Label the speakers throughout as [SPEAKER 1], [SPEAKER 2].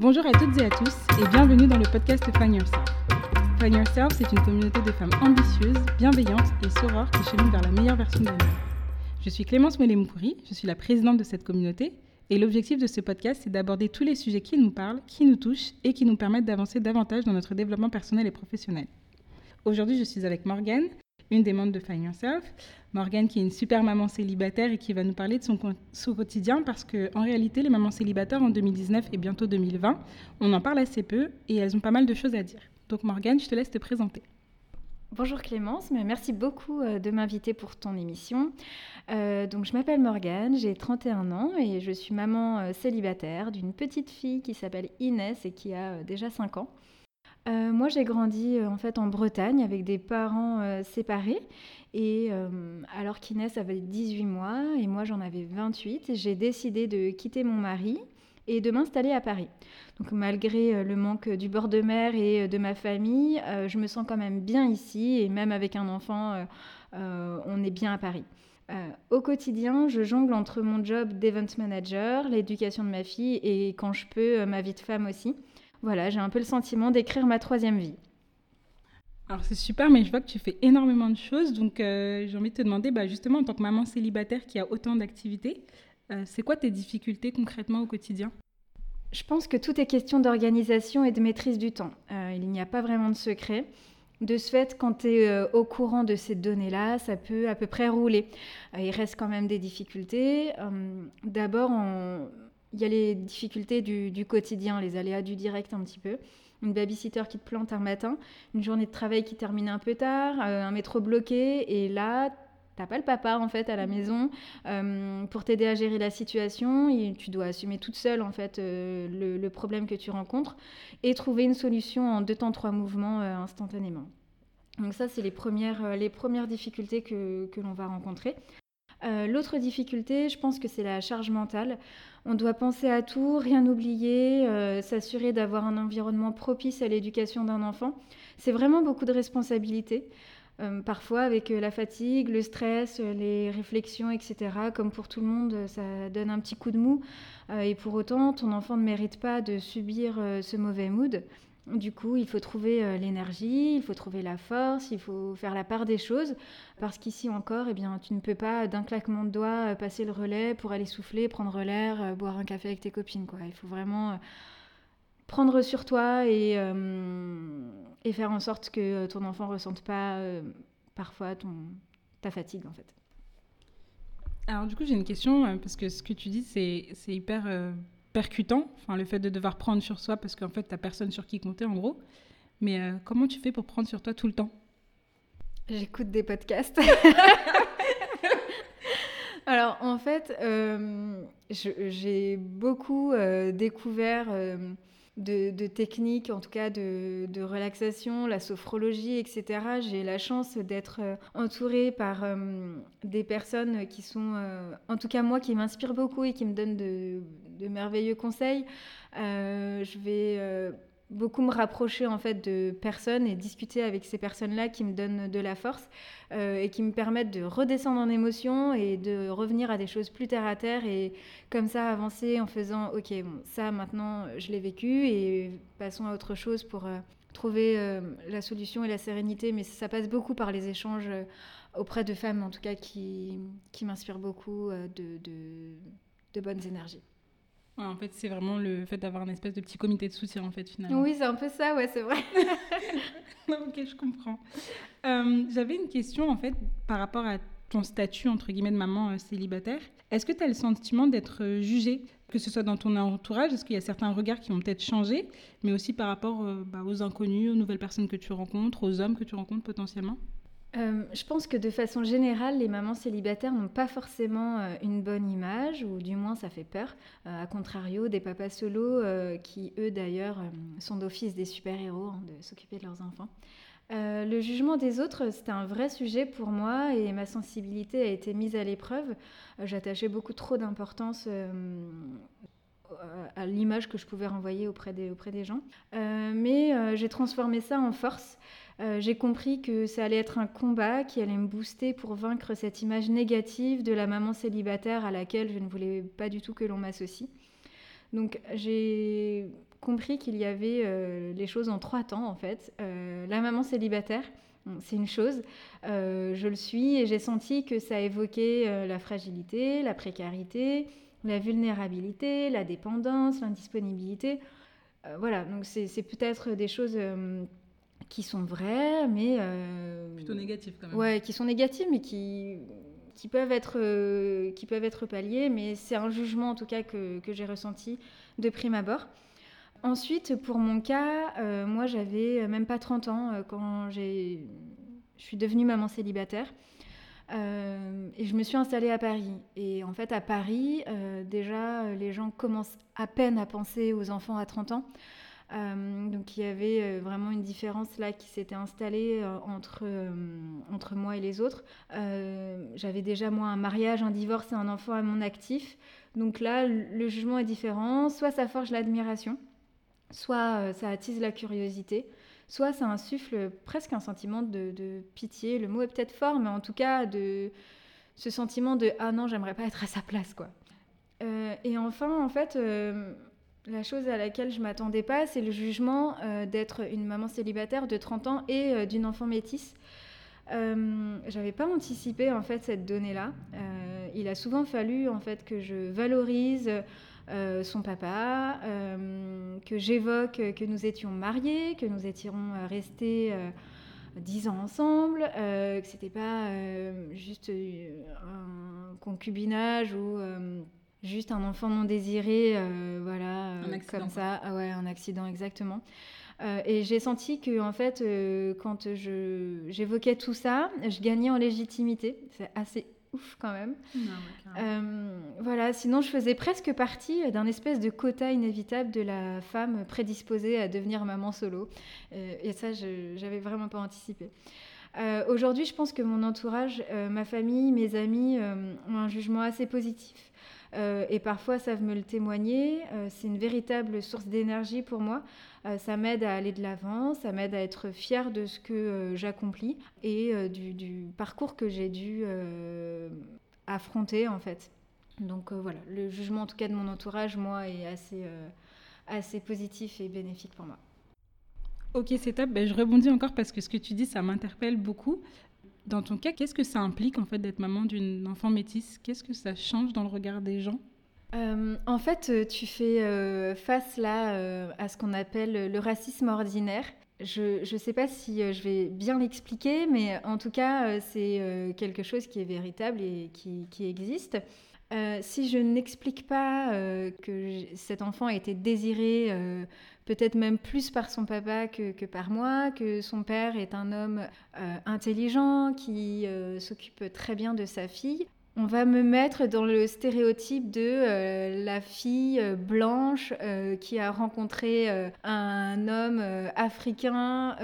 [SPEAKER 1] Bonjour à toutes et à tous et bienvenue dans le podcast Find Yourself. Find Yourself, c'est une communauté de femmes ambitieuses, bienveillantes et sorores qui cheminent vers la meilleure version d'elles-mêmes. Je suis Clémence Melemoukouri, je suis la présidente de cette communauté et l'objectif de ce podcast, c'est d'aborder tous les sujets qui nous parlent, qui nous touchent et qui nous permettent d'avancer davantage dans notre développement personnel et professionnel. Aujourd'hui, je suis avec Morgane, une des membres de Find Yourself. Morgane qui est une super maman célibataire et qui va nous parler de son, quotidien parce qu'en réalité, les mamans célibataires en 2019 et bientôt 2020, on en parle assez peu et elles ont pas mal de choses à dire. Donc Morgane, je te laisse te présenter.
[SPEAKER 2] Bonjour Clémence, merci beaucoup euh, de m'inviter pour ton émission. Euh, donc je m'appelle Morgane, j'ai 31 ans et je suis maman euh, célibataire d'une petite fille qui s'appelle Inès et qui a déjà 5 ans. Euh, moi, j'ai grandi euh, en fait en Bretagne avec des parents euh, séparés. Et alors qu'Inès avait 18 mois et moi j'en avais 28, j'ai décidé de quitter mon mari et de m'installer à Paris. Donc malgré le manque du bord de mer et de ma famille, je me sens quand même bien ici et même avec un enfant, on est bien à Paris. au quotidien, je jongle entre mon job d'event manager, l'éducation de ma fille et quand je peux, ma vie de femme aussi. Voilà, j'ai un peu le sentiment d'écrire ma troisième vie.
[SPEAKER 1] Alors c'est super, mais je vois que tu fais énormément de choses. Donc euh, j'ai envie de te demander, bah, justement, en tant que maman célibataire qui a autant d'activités, euh, c'est quoi tes difficultés concrètement au quotidien?
[SPEAKER 2] Je pense que tout est question d'organisation et de maîtrise du temps. Euh, il n'y a pas vraiment de secret. De ce fait, quand tu es au courant de ces données-là, ça peut à peu près rouler. il reste quand même des difficultés. D'abord, en il y a les difficultés du, quotidien, les aléas du direct un petit peu. Une babysitter qui te plante un matin, une journée de travail qui termine un peu tard, euh, un métro bloqué, et là, t'as pas le papa en fait à la mmh. maison euh, pour t'aider à gérer la situation. Et tu dois assumer toute seule en fait euh, le, problème que tu rencontres et trouver une solution en deux temps trois mouvements instantanément. Donc ça, c'est les premières, les premières difficultés que, que l'on va rencontrer. L'autre difficulté, je pense que c'est la charge mentale. On doit penser à tout, rien oublier, euh, s'assurer d'avoir un environnement propice à l'éducation d'un enfant. C'est vraiment beaucoup de responsabilités. Euh, parfois, avec euh, la fatigue, le stress, les réflexions, etc., comme pour tout le monde, ça donne un petit coup de mou. et pour autant, ton enfant ne mérite pas de subir ce mauvais mood. Du coup, il faut trouver euh, l'énergie, il faut trouver la force, il faut faire la part des choses, parce qu'ici encore, eh bien, tu ne peux pas d'un claquement de doigts euh, passer le relais pour aller souffler, prendre l'air, euh, boire un café avec tes copines. Quoi. Il faut vraiment prendre sur toi et, faire en sorte que ton enfant ne ressente pas parfois ton, ta fatigue en fait.
[SPEAKER 1] Alors du coup, j'ai une question, parce que ce que tu dis, c'est hyper percutant, enfin le fait de devoir prendre sur soi parce qu'en fait tu n'as personne sur qui compter en gros. Mais euh, comment tu fais pour prendre sur toi tout le temps?
[SPEAKER 2] J'écoute des podcasts. Alors en fait, euh, j'ai beaucoup euh, découvert de, techniques, en tout cas de, relaxation, la sophrologie, etc. J'ai la chance d'être entourée par des personnes qui sont, en tout cas moi, qui m'inspirent beaucoup et qui me donnent de, de merveilleux conseils. je vais beaucoup me rapprocher en fait de personnes et discuter avec ces personnes-là qui me donnent de la force euh, et qui me permettent de redescendre en émotion et de revenir à des choses plus terre à terre et comme ça avancer en faisant ok ça maintenant je l'ai vécu et passons à autre chose pour euh, trouver euh, la solution et la sérénité mais ça passe beaucoup par les échanges auprès de femmes en tout cas qui, m'inspirent beaucoup de bonnes énergies
[SPEAKER 1] en fait, c'est vraiment le fait d'avoir un espèce de petit comité de soutien, en fait, finalement.
[SPEAKER 2] Oui, c'est un peu ça, ouais, c'est vrai.
[SPEAKER 1] ok, je comprends. Euh, j'avais une question, en fait, par rapport à ton statut, entre guillemets, de maman euh, célibataire. Est-ce que tu as le sentiment d'être euh, jugée, que ce soit dans ton entourage Est-ce qu'il y a certains regards qui ont peut-être changé, mais aussi par rapport bah, aux inconnus, aux nouvelles personnes que tu rencontres, aux hommes que tu rencontres potentiellement?
[SPEAKER 2] Euh, je pense que de façon générale, les mamans célibataires n'ont pas forcément euh, une bonne image, ou du moins ça fait peur. Euh, à contrario, des papas solos qui, eux d'ailleurs, sont d'office des super-héros hein, de s'occuper de leurs enfants. le jugement des autres, c'était un vrai sujet pour moi et ma sensibilité a été mise à l'épreuve. J'attachais beaucoup trop d'importance à l'image que je pouvais renvoyer auprès des, auprès des gens. mais j'ai transformé ça en force. Euh, j'ai compris que ça allait être un combat qui allait me booster pour vaincre cette image négative de la maman célibataire à laquelle je ne voulais pas du tout que l'on m'associe. Donc j'ai compris qu'il y avait les choses en trois temps en fait. la maman célibataire, c'est une chose. je le suis et j'ai senti que ça évoquait la fragilité, la précarité, la vulnérabilité, la dépendance, l'indisponibilité. voilà, donc c'est peut-être des choses qui sont vraies, mais...
[SPEAKER 1] Euh, Plutôt négatives quand même.
[SPEAKER 2] Ouais, qui sont négatives, mais qui, qui, peuvent, être, euh, qui peuvent être palliées. Mais c'est un jugement, en tout cas, que, que j'ai ressenti de prime abord. Ensuite, pour mon cas, euh, moi, j'avais même pas 30 ans quand je suis devenue maman célibataire. et je me suis installée à Paris. Et en fait, à Paris, déjà, les gens commencent à peine à penser aux enfants à 30 ans. Euh, donc il y avait euh, vraiment une différence là qui s'était installée euh, entre, entre moi et les autres. J'avais déjà moi un mariage, un divorce et un enfant à mon actif. Donc là, le jugement est différent. Soit ça forge l'admiration, soit ça attise la curiosité, soit ça insuffle presque un sentiment de, pitié. Le mot est peut-être fort, mais en tout cas de ce sentiment de ah non, j'aimerais pas être à sa place et enfin, en fait, la chose à laquelle je m'attendais pas, c'est le jugement euh, d'être une maman célibataire de 30 ans et euh, d'une enfant métisse. Euh, j'avais pas anticipé en fait cette donnée-là. Euh, il a souvent fallu en fait que je valorise son papa, que j'évoque que nous étions mariés, que nous étions restés dix ans ensemble, que c'était pas juste un concubinage ou juste un enfant non désiré, euh, voilà,
[SPEAKER 1] euh,
[SPEAKER 2] comme ça, ah ouais, un accident exactement. Euh, et j'ai senti que en fait, quand je, j'évoquais tout ça, je gagnais en légitimité. C'est assez ouf quand même. voilà, sinon je faisais presque partie d'un espèce de quota inévitable de la femme prédisposée à devenir maman solo. et ça, je n'avais vraiment pas anticipé. Aujourd'hui, je pense que mon entourage, ma famille, mes amis ont un jugement assez positif euh, et parfois savent me le témoigner. Euh, c'est une véritable source d'énergie pour moi. Euh, ça m'aide à aller de l'avant, ça m'aide à être fière de ce que j'accomplis et du, parcours que j'ai dû affronter en fait. Donc voilà, le jugement en tout cas de mon entourage, moi, est assez, positif et bénéfique pour moi.
[SPEAKER 1] Ok, c'est top. Ben, je rebondis encore parce que ce que tu dis, ça m'interpelle beaucoup. Dans ton cas, qu'est-ce que ça implique en fait d'être maman d'une enfant métisse? Qu'est-ce que ça change dans le regard des gens?
[SPEAKER 2] Euh, en fait, euh, tu fais euh, face là à ce qu'on appelle le racisme ordinaire. Je ne sais pas si je vais bien l'expliquer, mais en tout cas, c'est quelque chose qui est véritable et qui, qui existe. si je n'explique pas que cet enfant a été désiré peut-être même plus par son papa que, par moi, que son père est un homme euh, intelligent qui euh, s'occupe très bien de sa fille. On va me mettre dans le stéréotype de euh, la fille blanche qui a rencontré un homme africain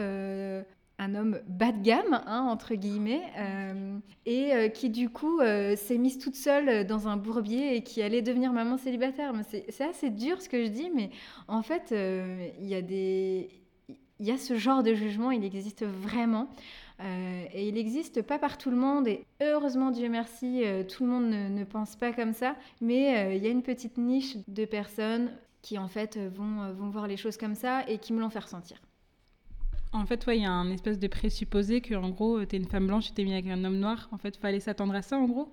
[SPEAKER 2] un homme bas de gamme, hein, entre guillemets, euh, et euh, qui du coup euh, s'est mise toute seule dans un bourbier et qui allait devenir maman célibataire. C'est assez dur ce que je dis, mais en fait, il y a y a ce genre de jugement, il existe vraiment. et il n'existe pas par tout le monde. Et heureusement, Dieu merci, tout le monde ne, ne, pense pas comme ça. Mais il y a une petite niche de personnes qui, en fait, vont, vont voir les choses comme ça et qui me l'ont fait ressentir.
[SPEAKER 1] En fait, il y a un espèce de présupposé que, en gros, tu es une femme blanche, tu t'es mis avec un homme noir. En fait, fallait s'attendre à ça, en gros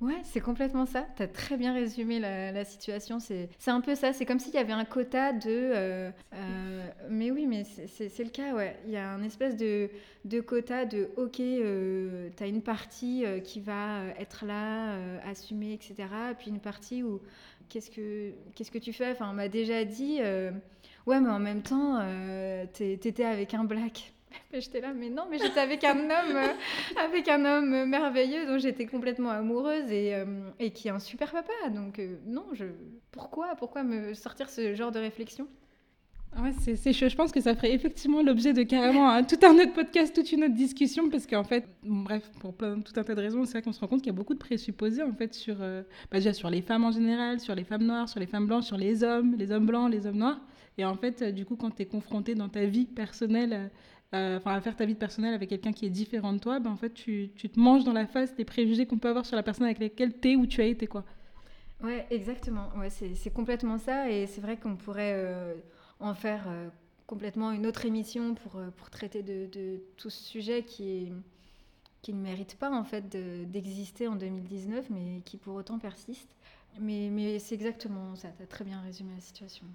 [SPEAKER 2] Ouais, c'est complètement ça. Tu as très bien résumé la, situation. C'est un peu ça. C'est comme s'il y avait un quota de. Euh, euh, mais oui, mais c'est le cas, ouais. Il y a un espèce de, de quota de OK, euh, tu as une partie qui va être là, assumée, etc. Et puis une partie où qu'est-ce que, qu'est-ce que tu fais? Enfin, on m'a déjà dit Ouais, mais en même temps, euh, t'étais avec un black. J'étais là, mais non, mais j'étais avec un homme, euh, avec un homme merveilleux dont j'étais complètement amoureuse et, euh, qui est un super papa. Donc non, je, pourquoi, pourquoi me sortir ce genre de réflexion?
[SPEAKER 1] Ouais, c'est Je pense que ça ferait effectivement l'objet de carrément tout un autre podcast, toute une autre discussion, parce qu'en fait, bref, pour plein, tout un tas de raisons, c'est vrai qu'on se rend compte qu'il y a beaucoup de présupposés en fait sur, bah, déjà sur les femmes en général, sur les femmes noires, sur les femmes blanches, sur les hommes, les hommes blancs, les hommes noirs. Et en fait, euh, du coup, quand tu es confronté dans ta vie personnelle, euh, enfin, à faire ta vie personnelle avec quelqu'un qui est différent de toi, ben, en fait, tu, tu, te manges dans la face des préjugés qu'on peut avoir sur la personne avec laquelle tu es ou tu as été, quoi.
[SPEAKER 2] Ouais, exactement. Ouais, c'est complètement ça. Et c'est vrai qu'on pourrait euh, en faire complètement une autre émission pour, pour traiter de, de, tout ce sujet qui, qui ne mérite pas en fait d'exister en 2019, mais qui pour autant persiste. Mais, mais c'est exactement ça. Tu as très bien résumé la situation.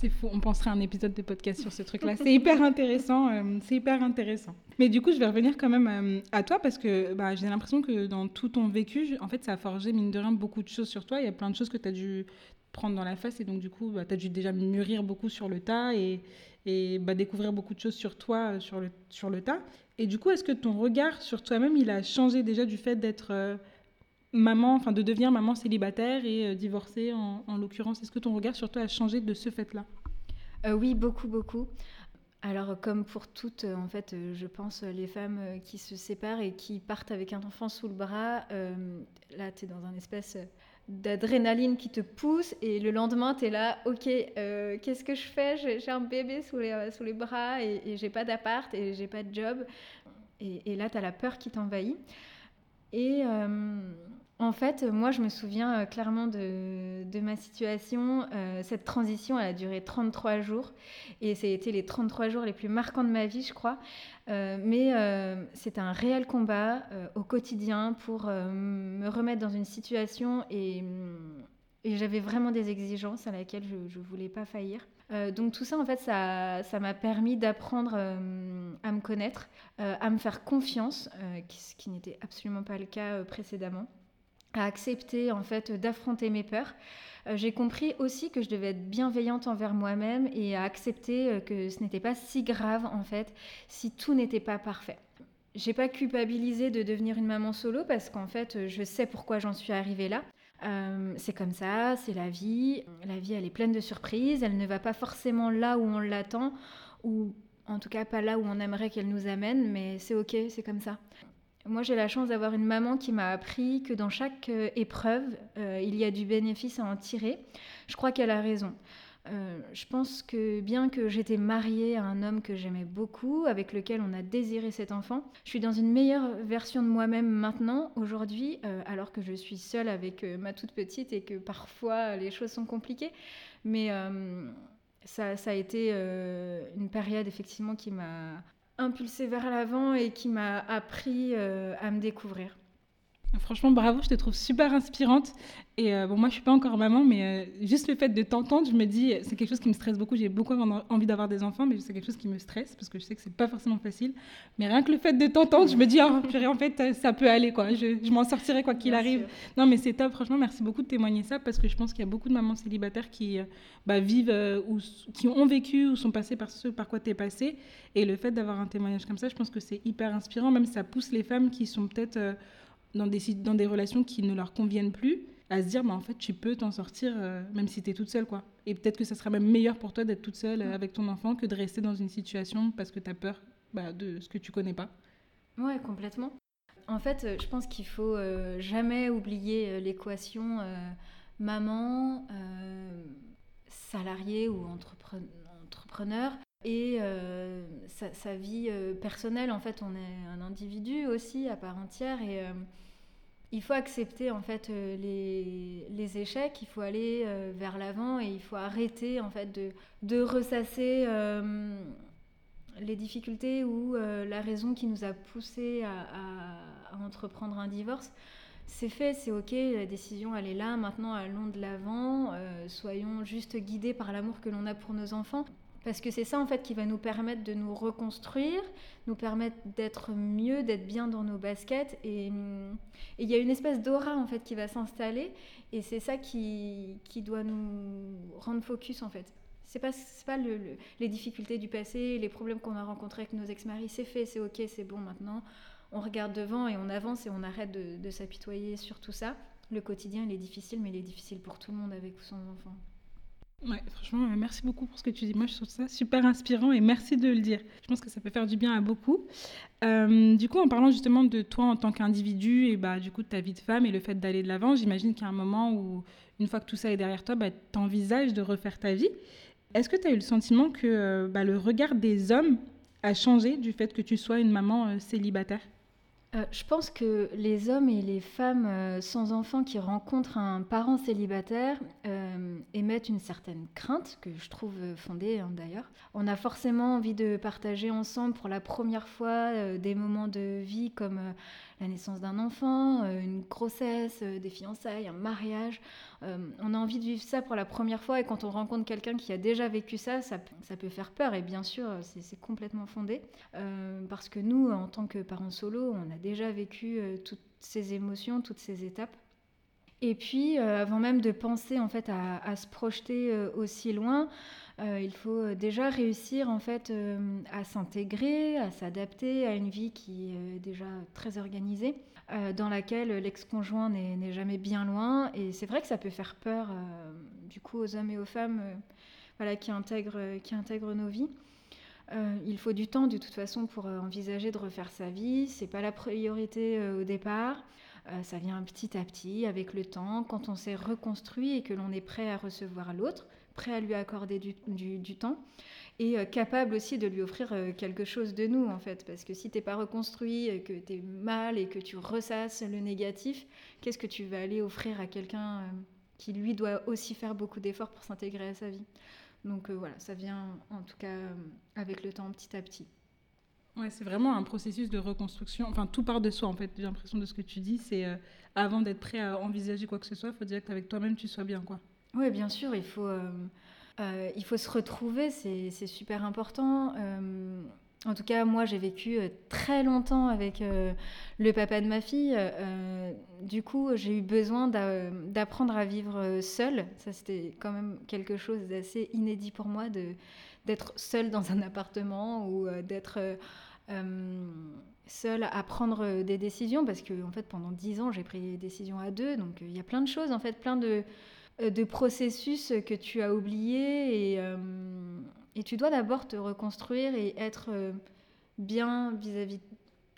[SPEAKER 1] C'est fou, on penserait à un épisode de podcast sur ce truc-là. C'est hyper intéressant, c'est hyper intéressant. Mais du coup, je vais revenir quand même à toi parce que bah, j'ai l'impression que dans tout ton vécu, en fait, ça a forgé, mine de rien, beaucoup de choses sur toi. Il y a plein de choses que tu as dû prendre dans la face et donc, du coup, bah, tu as dû déjà mûrir beaucoup sur le tas et, et bah, découvrir beaucoup de choses sur toi euh, sur le, sur le tas. Et du coup, est-ce que ton regard sur toi-même, il a changé déjà du fait d'être euh, maman, enfin de devenir maman célibataire et euh, divorcée en, en l'occurrence Est-ce que ton regard sur toi a changé de ce fait-là?
[SPEAKER 2] Oui, beaucoup, beaucoup. Alors, comme pour toutes, en fait, je pense les femmes qui se séparent et qui partent avec un enfant sous le bras, là, tu es dans un espèce d'adrénaline qui te pousse et le lendemain, tu es là, ok, qu'est-ce que je fais? J'ai un bébé sous les, sous les bras et, et j'ai pas d'appart et j'ai pas de job. Et, et là, tu as la peur qui t'envahit. Et en fait, moi, je me souviens euh, clairement de, ma situation. Euh, cette transition, elle a duré 33 jours. Et ça a été les 33 jours les plus marquants de ma vie, je crois. Euh, mais c'était un réel combat au quotidien pour me remettre dans une situation et, j'avais vraiment des exigences à laquelle je ne voulais pas faillir. Donc tout ça, en fait, ça m'a permis d'apprendre à me connaître, à me faire confiance, ce qui n'était absolument pas le cas précédemment à accepter en fait d'affronter mes peurs. Euh, j'ai compris aussi que je devais être bienveillante envers moi-même et à accepter euh, que ce n'était pas si grave en fait si tout n'était pas parfait. J'ai pas culpabilisé de devenir une maman solo parce qu'en fait je sais pourquoi j'en suis arrivée là. Euh, c'est comme ça, c'est la vie. La vie elle est pleine de surprises, elle ne va pas forcément là où on l'attend ou en tout cas pas là où on aimerait qu'elle nous amène, mais c'est ok, c'est comme ça. Moi, j'ai la chance d'avoir une maman qui m'a appris que dans chaque euh, épreuve, euh, il y a du bénéfice à en tirer. Je crois qu'elle a raison. Euh, je pense que bien que j'étais mariée à un homme que j'aimais beaucoup, avec lequel on a désiré cet enfant, je suis dans une meilleure version de moi-même maintenant, aujourd'hui, alors que je suis seule avec ma toute petite et que parfois les choses sont compliquées. Mais ça, ça, a été une période effectivement qui m'a impulsé vers l'avant et qui m'a appris euh, à me découvrir.
[SPEAKER 1] Franchement, bravo, je te trouve super inspirante. Et euh, bon, moi, je suis pas encore maman, mais euh, juste le fait de t'entendre, je me dis, c'est quelque chose qui me stresse beaucoup. J'ai beaucoup envie d'avoir des enfants, mais c'est quelque chose qui me stresse parce que je sais que c'est pas forcément facile. Mais rien que le fait de t'entendre, je me dis, oh, en fait, ça peut aller, quoi. Je, m'en sortirai quoi qu'il arrive. Non, mais c'est top. Franchement, merci beaucoup de témoigner ça parce que je pense qu'il y a beaucoup de mamans célibataires qui bah, vivent ou qui ont vécu ou sont passées par ce par quoi tu es passé. Et le fait d'avoir un témoignage comme ça, je pense que c'est hyper inspirant. Même ça pousse les femmes qui sont peut-être dans des, dans des relations qui ne leur conviennent plus, à se dire, bah, en fait, tu peux t'en sortir euh, même si tu es toute seule. quoi. Et peut-être que ça sera même meilleur pour toi d'être toute seule euh, avec ton enfant que de rester dans une situation parce que tu as peur bah, de ce que tu connais pas.
[SPEAKER 2] Ouais, complètement. En fait, euh, je pense qu'il faut jamais oublier l'équation maman, salarié ou entrepreneur et sa, sa, vie personnelle. En fait, on est un individu aussi à part entière et il faut accepter en fait euh, les, échecs, il faut aller euh, vers l'avant et il faut arrêter en fait de, ressasser euh, les difficultés ou la raison qui nous a poussé à, à, entreprendre un divorce. C'est fait, c'est ok, la décision elle est là, maintenant allons de l'avant, soyons juste guidés par l'amour que l'on a pour nos enfants. Parce que c'est ça en fait qui va nous permettre de nous reconstruire, nous permettre d'être mieux, d'être bien dans nos baskets. Et il y a une espèce d'aura en fait qui va s'installer. Et c'est ça qui, doit nous rendre focus en fait. C'est pas, pas le, les difficultés du passé, les problèmes qu'on a rencontrés avec nos ex-maris. C'est fait, c'est ok, c'est bon maintenant. On regarde devant et on avance et on arrête de, de s'apitoyer sur tout ça. Le quotidien il est difficile, mais il est difficile pour tout le monde avec son enfant.
[SPEAKER 1] Ouais, franchement, euh, merci beaucoup pour ce que tu dis. Moi, je trouve ça super inspirant et merci de le dire. Je pense que ça peut faire du bien à beaucoup. Euh, du coup, en parlant justement de toi en tant qu'individu et bah, du coup de ta vie de femme et le fait d'aller de l'avant, j'imagine qu'il y a un moment où, une fois que tout ça est derrière toi, bah, tu envisages de refaire ta vie. Est-ce que tu as eu le sentiment que euh, bah, le regard des hommes a changé du fait que tu sois une maman célibataire?
[SPEAKER 2] Euh, je pense que les hommes et les femmes euh, sans enfants qui rencontrent un parent célibataire euh, émettent une certaine crainte, que je trouve fondée hein, d'ailleurs. On a forcément envie de partager ensemble pour la première fois des moments de vie comme la naissance d'un enfant, une grossesse, des fiançailles, un mariage. on a envie de vivre ça pour la première fois et quand on rencontre quelqu'un qui a déjà vécu ça, ça, peut faire peur et bien sûr c'est complètement fondé. parce que nous, en tant que parents solo, on a déjà vécu euh, toutes ces émotions, toutes ces étapes. Et puis, euh, avant même de penser en fait à, se projeter euh, aussi loin, il faut déjà réussir en fait à s'intégrer, à s'adapter à une vie qui est déjà très organisée, dans laquelle l'ex-conjoint n'est jamais bien loin. Et c'est vrai que ça peut faire peur, du coup, aux hommes et aux femmes, qui intègrent, nos vies. Euh, il faut du temps de toute façon pour euh, envisager de refaire sa vie. C'est pas la priorité euh, au départ. Ça vient petit à petit avec le temps, quand on s'est reconstruit et que l'on est prêt à recevoir l'autre, prêt à lui accorder du, temps et capable aussi de lui offrir quelque chose de nous en fait. Parce que si t'es pas reconstruit, que tu es mal et que tu ressasses le négatif, qu'est-ce que tu vas aller offrir à quelqu'un qui lui doit aussi faire beaucoup d'efforts pour s'intégrer à sa vie? Donc euh, voilà, ça vient en tout cas euh, avec le temps petit à petit.
[SPEAKER 1] C'est vraiment un processus de reconstruction. Enfin, tout part de soi, en fait. J'ai l'impression de ce que tu dis. C'est euh, avant d'être prêt à envisager quoi que ce soit, il faut dire qu'avec toi-même, tu sois bien, quoi.
[SPEAKER 2] Oui, bien sûr. Il faut, il faut se retrouver. C'est super important. En tout cas, moi, j'ai vécu euh, très longtemps avec euh, le papa de ma fille. Euh, du coup, j'ai eu besoin d'apprendre à vivre seule. Ça, c'était quand même quelque chose d'assez inédit pour moi, d'être seule dans un appartement ou d'être seule à prendre des décisions. Parce que, en fait, pendant dix ans, j'ai pris des décisions à deux. Donc, il y a plein de choses, en fait, plein de, de processus que tu as oubliés et et tu dois d'abord te reconstruire et être euh, bien vis-à-vis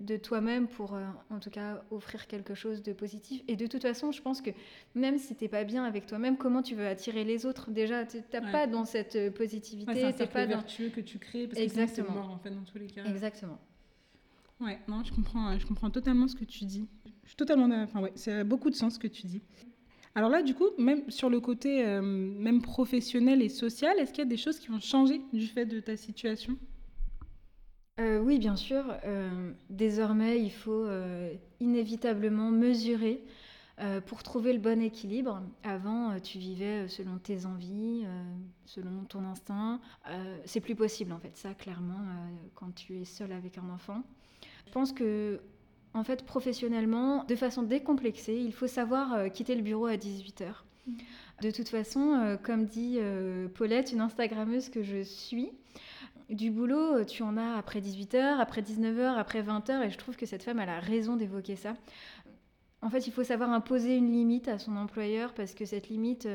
[SPEAKER 2] de toi-même pour, euh, en tout cas, offrir quelque chose de positif. Et de toute façon, je pense que même si tu n'es pas bien avec toi-même, comment tu veux attirer les autres? Déjà, tu n'as pas dans cette euh, positivité.
[SPEAKER 1] Ouais, c'est pas vertueux que tu crées parce Exactement. que c'est mort, en fait, dans tous les cas.
[SPEAKER 2] Exactement.
[SPEAKER 1] Ouais, non, je comprends, je comprends totalement ce que tu dis. Je suis totalement... Enfin, ouais, ça a beaucoup de sens ce que tu dis. Alors là, du coup, même sur le côté euh, même professionnel et social, est-ce qu'il y a des choses qui vont changer du fait de ta situation?
[SPEAKER 2] Euh, Oui, bien sûr. Euh, désormais, il faut inévitablement mesurer pour trouver le bon équilibre. Avant, tu vivais selon tes envies, selon ton instinct. c'est plus possible, en fait, ça, clairement, quand tu es seul avec un enfant. Je pense que en fait, professionnellement, de façon décomplexée, il faut savoir euh, quitter le bureau à 18h. Mm. De toute façon, euh, comme dit euh, Paulette, une Instagrammeuse que je suis, du boulot, tu en as après 18h, après 19h, après 20h, et je trouve que cette femme, elle a raison d'évoquer ça. En fait, il faut savoir imposer une limite à son employeur parce que cette limite,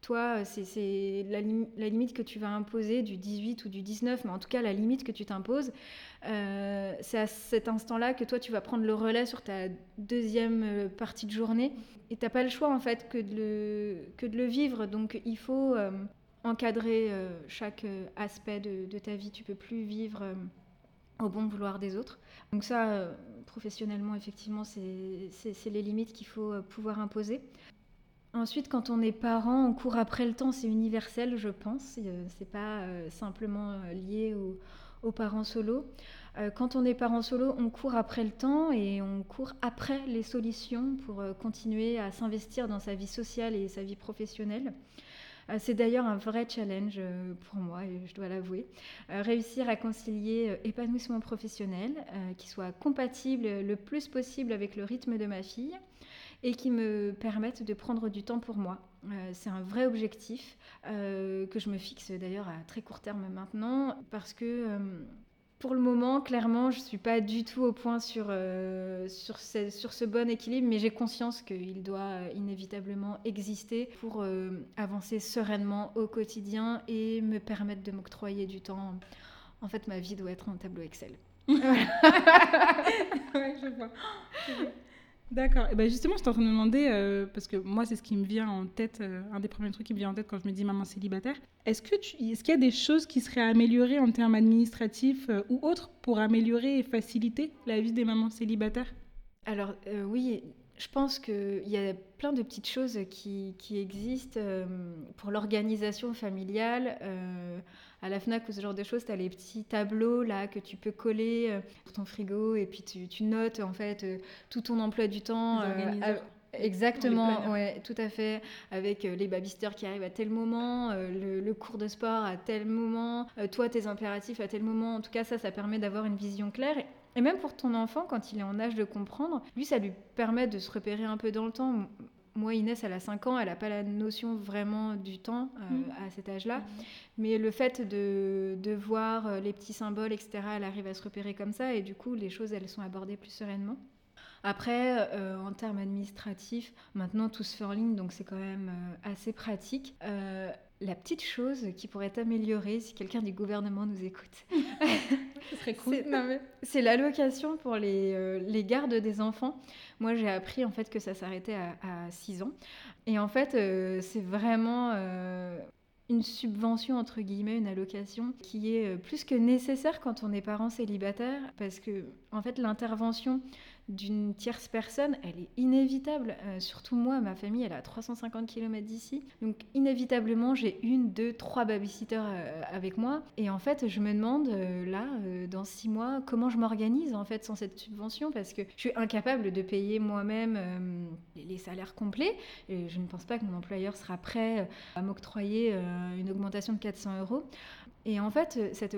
[SPEAKER 2] toi, c'est la, limite que tu vas imposer du 18 ou du 19, mais en tout cas la limite que tu t'imposes, euh, c'est à cet instant-là que toi tu vas prendre le relais sur ta deuxième euh, partie de journée. Et tu n'as pas le choix en fait que de le, vivre. Donc il faut euh, encadrer chaque aspect de, ta vie. Tu peux plus vivre au bon vouloir des autres. Donc ça, professionnellement, effectivement, c'est les limites qu'il faut pouvoir imposer. Ensuite, quand on est parent, on court après le temps, c'est universel, je pense. Euh, c'est pas euh, simplement euh, lié aux, parents solo. Quand on est parent solo, on court après le temps et on court après les solutions pour continuer à s'investir dans sa vie sociale et sa vie professionnelle. C'est d'ailleurs un vrai challenge pour moi, je dois l'avouer. Réussir à concilier épanouissement professionnel qui soit compatible le plus possible avec le rythme de ma fille et qui me permettent de prendre du temps pour moi. Euh, c'est un vrai objectif euh, que je me fixe d'ailleurs à très court terme maintenant parce que euh, pour le moment, clairement, je ne suis pas du tout au point sur, sur, ce, sur ce bon équilibre, mais j'ai conscience qu'il doit inévitablement exister pour avancer sereinement au quotidien et me permettre de m'octroyer du temps. En fait, ma vie doit être un tableau Excel. ouais,
[SPEAKER 1] je vois. D'accord. Et ben justement, je suis en train de me demander, euh, parce que moi, c'est ce qui me vient en tête, euh, un des premiers trucs qui me vient en tête quand je me dis maman célibataire. Est-ce que est-ce qu'il y a des choses qui seraient améliorées en termes administratifs euh, ou autres pour améliorer et faciliter la vie des mamans célibataires?
[SPEAKER 2] Alors oui, je pense qu'il y a plein de petites choses qui, existent pour l'organisation familiale. À la FNAC ou ce genre de choses, tu as les petits tableaux là que tu peux coller sur ton frigo et puis tu, notes en fait tout ton emploi du temps. Exactement, ouais, tout à fait. Avec les babysters qui arrivent à tel moment, le, cours de sport à tel moment, toi tes impératifs à tel moment. En tout cas, ça, ça permet d'avoir une vision claire. Et même pour ton enfant, quand il est en âge de comprendre, lui, ça lui permet de se repérer un peu dans le temps. Moi, Inès, elle a 5 ans, elle n'a pas la notion vraiment du temps euh, mm. à cet âge-là. Mais le fait de, de, voir euh, les petits symboles, etc., elle arrive à se repérer comme ça. Et du coup, les choses, elles sont abordées plus sereinement. Après, euh, en termes administratifs, maintenant tout se fait en ligne, donc c'est quand même assez pratique la petite chose qui pourrait améliorer si quelqu'un du gouvernement nous écoute.
[SPEAKER 1] Ce serait cool.
[SPEAKER 2] C'est l'allocation pour les, euh, les, gardes des enfants. Moi, j'ai appris en fait que ça s'arrêtait à, 6 ans. Et en fait, euh, c'est vraiment euh, une subvention, entre guillemets, une allocation qui est plus que nécessaire quand on est parent célibataire parce que, en fait, l'intervention d'une tierce personne, elle est inévitable. Euh, surtout moi, ma famille, elle est à 350 km d'ici. Donc inévitablement, j'ai une, deux, trois babysitters euh, avec moi. Et en fait, je me demande, euh, là, dans six mois, comment je m'organise en fait sans cette subvention? Parce que je suis incapable de payer moi-même les salaires complets. Et je ne pense pas que mon employeur sera prêt à m'octroyer une augmentation de 400 euros. Et en fait, cette,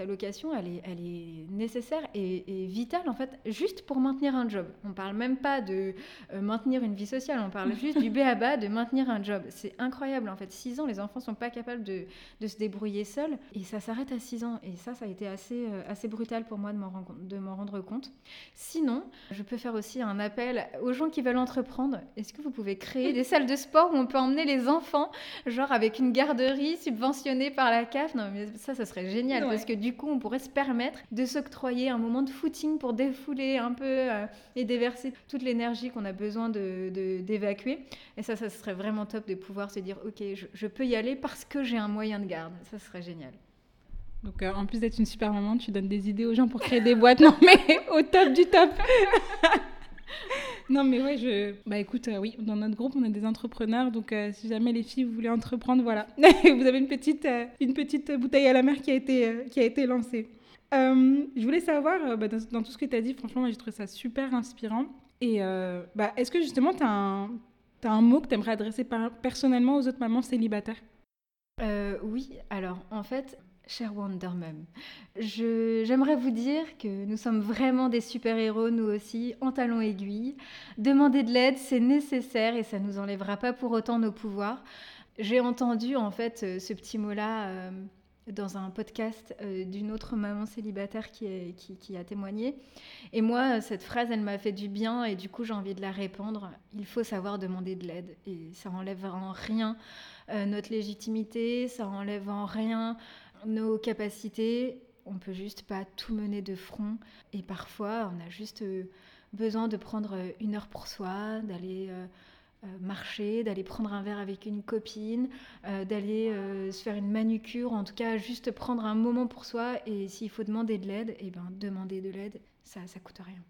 [SPEAKER 2] allocation, elle est, elle est nécessaire et, vitale, en fait, juste pour maintenir un job. On ne parle même pas de euh, maintenir une vie sociale, on parle juste du bas de maintenir un job. C'est incroyable, en fait. 6 ans, les enfants ne sont pas capables de, de, se débrouiller seuls. Et ça s'arrête à 6 ans. Et ça, ça a été assez, euh, assez brutal pour moi de m'en rendre compte. Sinon, je peux faire aussi un appel aux gens qui veulent entreprendre. Est-ce que vous pouvez créer des salles de sport où on peut emmener les enfants, genre avec une garderie subventionnée par la CAF non, mais ça, ça serait génial parce que du coup, on pourrait se permettre de s'octroyer un moment de footing pour défouler un peu euh, et déverser toute l'énergie qu'on a besoin d'évacuer. De, et ça, ça serait vraiment top de pouvoir se dire, ok, je, peux y aller parce que j'ai un moyen de garde. Ça serait génial.
[SPEAKER 1] Donc, euh, en plus d'être une super maman, tu donnes des idées aux gens pour créer des boîtes. Non, mais au top du top. non, mais ouais, je. Bah écoute, euh, oui, dans notre groupe, on a des entrepreneurs. Donc, si jamais les filles, vous voulez entreprendre, voilà. vous avez une petite, une petite bouteille à la mer qui a été, qui a été lancée. Je voulais savoir, bah, dans, tout ce que tu as dit, franchement, j'ai trouvé ça super inspirant. Et bah, est-ce que justement, tu as, un, mot que tu aimerais adresser personnellement aux autres mamans célibataires?
[SPEAKER 2] Oui, alors en fait, Cher Wonder j'aimerais vous dire que nous sommes vraiment des super-héros, nous aussi, en talons aiguilles. Demander de l'aide, c'est nécessaire et ça ne nous enlèvera pas pour autant nos pouvoirs. J'ai entendu en fait euh, ce petit mot-là euh, dans un podcast euh, d'une autre maman célibataire qui, a témoigné. Et moi, cette phrase, elle m'a fait du bien et du coup, j'ai envie de la répandre. Il faut savoir demander de l'aide et ça enlève en rien notre légitimité, ça enlève en rien nos capacités, on peut juste pas tout mener de front. Et parfois, on a juste euh, besoin de prendre euh, une heure pour soi, d'aller euh, marcher, d'aller prendre un verre avec une copine, d'aller se faire une manucure, en tout cas juste prendre un moment pour soi. Et s'il faut demander de l'aide, et eh ben demander de l'aide, ça, ça coûte rien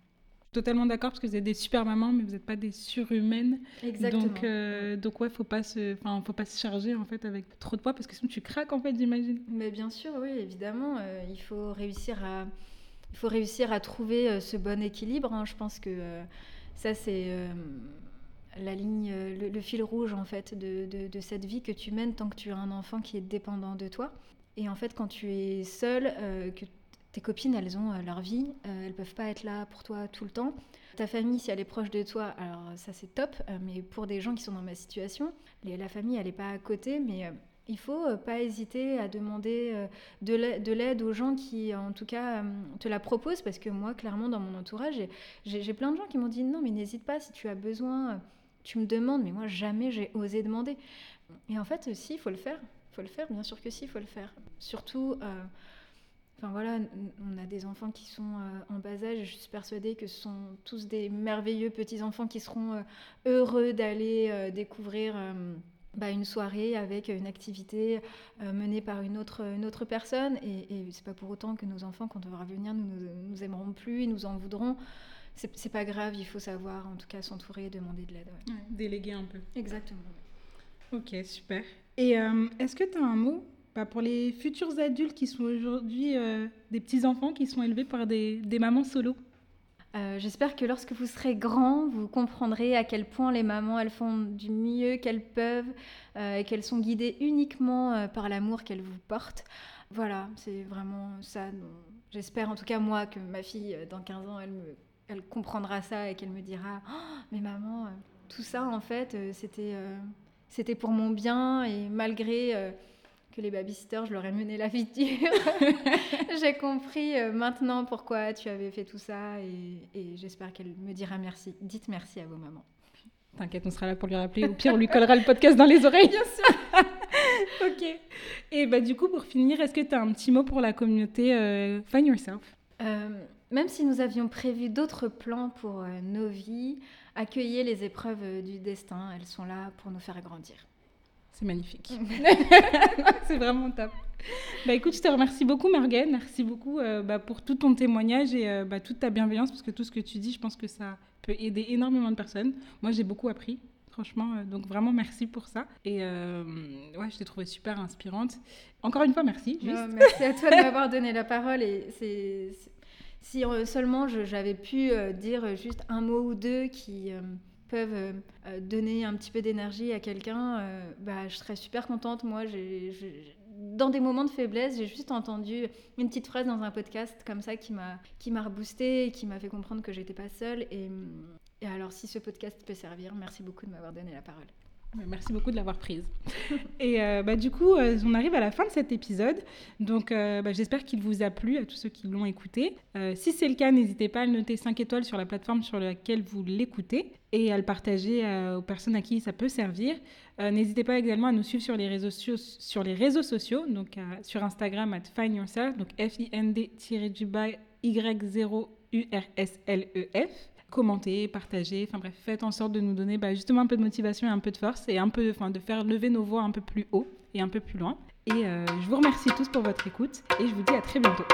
[SPEAKER 1] totalement d'accord parce que vous êtes des super mamans, mais vous n'êtes pas des surhumaines.
[SPEAKER 2] Exactement.
[SPEAKER 1] Donc, euh, donc ouais, faut pas se, enfin, faut pas se charger en fait avec trop de poids parce que sinon tu craques en fait, j'imagine.
[SPEAKER 2] Mais bien sûr, oui, évidemment, euh, il faut réussir à, il faut réussir à trouver euh, ce bon équilibre. Hein. Je pense que ça c'est la ligne, le, fil rouge en fait de, de, cette vie que tu mènes tant que tu as un enfant qui est dépendant de toi. Et en fait, quand tu es seule, que tes copines, elles ont euh, leur vie, euh, elles peuvent pas être là pour toi tout le temps. Ta famille, si elle est proche de toi, alors ça c'est top, euh, mais pour des gens qui sont dans ma situation, la famille, elle n'est pas à côté, mais il faut pas hésiter à demander de l'aide aux gens qui, en tout cas, te la proposent, parce que moi, clairement, dans mon entourage, j'ai plein de gens qui m'ont dit non, mais n'hésite pas, si tu as besoin, tu me demandes, mais moi, jamais j'ai osé demander. Et en fait, si, il faut le faire. Il faut le faire, bien sûr que si, il faut le faire. Surtout Enfin voilà, on a des enfants qui sont euh, en bas âge. Je suis persuadée que ce sont tous des merveilleux petits enfants qui seront euh, heureux d'aller euh, découvrir. Bah, une soirée avec une activité menée par une autre, une autre personne. Et, et c'est pas pour autant que nos enfants, quand on va venir, nous, nous, aimeront plus, ils nous en voudront. C'est pas grave, il faut savoir en tout cas s'entourer et demander de l'aide.
[SPEAKER 1] déléguer un peu.
[SPEAKER 2] Exactement.
[SPEAKER 1] Ok, super. Et est-ce que tu as un mot bah, pour les futurs adultes qui sont aujourd'hui des petits-enfants qui sont élevés par des, des mamans solo?
[SPEAKER 2] Euh, j'espère que lorsque vous serez grand, vous comprendrez à quel point les mamans, elles font du mieux qu'elles peuvent euh, et qu'elles sont guidées uniquement euh, par l'amour qu'elles vous portent. Voilà, c'est vraiment ça. J'espère en tout cas moi que ma fille, dans 15 ans, elle, me, elle comprendra ça et qu'elle me dira oh, Mais maman, tout ça en fait, c'était c'était pour mon bien et malgré que les babysitters, je leur ai mené la vie dure. J'ai compris euh, maintenant pourquoi tu avais fait tout ça et, j'espère qu'elle me dira merci. Dites merci à vos mamans.
[SPEAKER 1] T'inquiète, on sera là pour lui rappeler. Au pire, on lui collera le podcast dans les oreilles.
[SPEAKER 2] Bien sûr.
[SPEAKER 1] ok. Et bah, du coup, pour finir, est-ce que tu as un petit mot pour la communauté euh, Find Yourself?
[SPEAKER 2] Euh, Même si nous avions prévu d'autres plans pour nos vies, accueillez les épreuves du destin. Elles sont là pour nous faire grandir.
[SPEAKER 1] C'est magnifique. c'est vraiment top. Bah écoute, je te remercie beaucoup Morgane, merci beaucoup euh, bah, pour tout ton témoignage et euh, bah, toute ta bienveillance parce que tout ce que tu dis, je pense que ça peut aider énormément de personnes. Moi, j'ai beaucoup appris, franchement, euh, donc vraiment merci pour ça. Et ouais, je t'ai trouvée super inspirante. Encore une fois, merci.
[SPEAKER 2] merci à toi de m'avoir donné la parole et c'est si seulement j'avais pu dire juste un mot ou deux qui peuvent euh, euh, donner un petit peu d'énergie à quelqu'un, euh, bah, je serais super contente. Moi, dans des moments de faiblesse, j'ai juste entendu une petite phrase dans un podcast comme ça qui m'a, qui m'a qui m'a fait comprendre que j'étais pas seule. Et alors, si ce podcast peut servir, merci beaucoup de m'avoir donné la parole.
[SPEAKER 1] Merci beaucoup de l'avoir prise. Et euh, bah, du coup, euh, on arrive à la fin de cet épisode. Donc, euh, bah, j'espère qu'il vous a plu à tous ceux qui l'ont écouté. si c'est le cas, n'hésitez pas à le noter 5 étoiles sur la plateforme sur laquelle vous l'écoutez et à le partager aux personnes à qui ça peut servir. n'hésitez pas également à nous suivre sur les réseaux, sur les réseaux sociaux, donc sur Instagram, at Find Yourself, donc F-I-N-D-Y-0-U-R-S-L-E-F commenter, partager, enfin bref, faites en sorte de nous donner bah, justement un peu de motivation et un peu de force et un peu, enfin, de faire lever nos voix un peu plus haut et un peu plus loin. Et euh, je vous remercie tous pour votre écoute et je vous dis à très bientôt.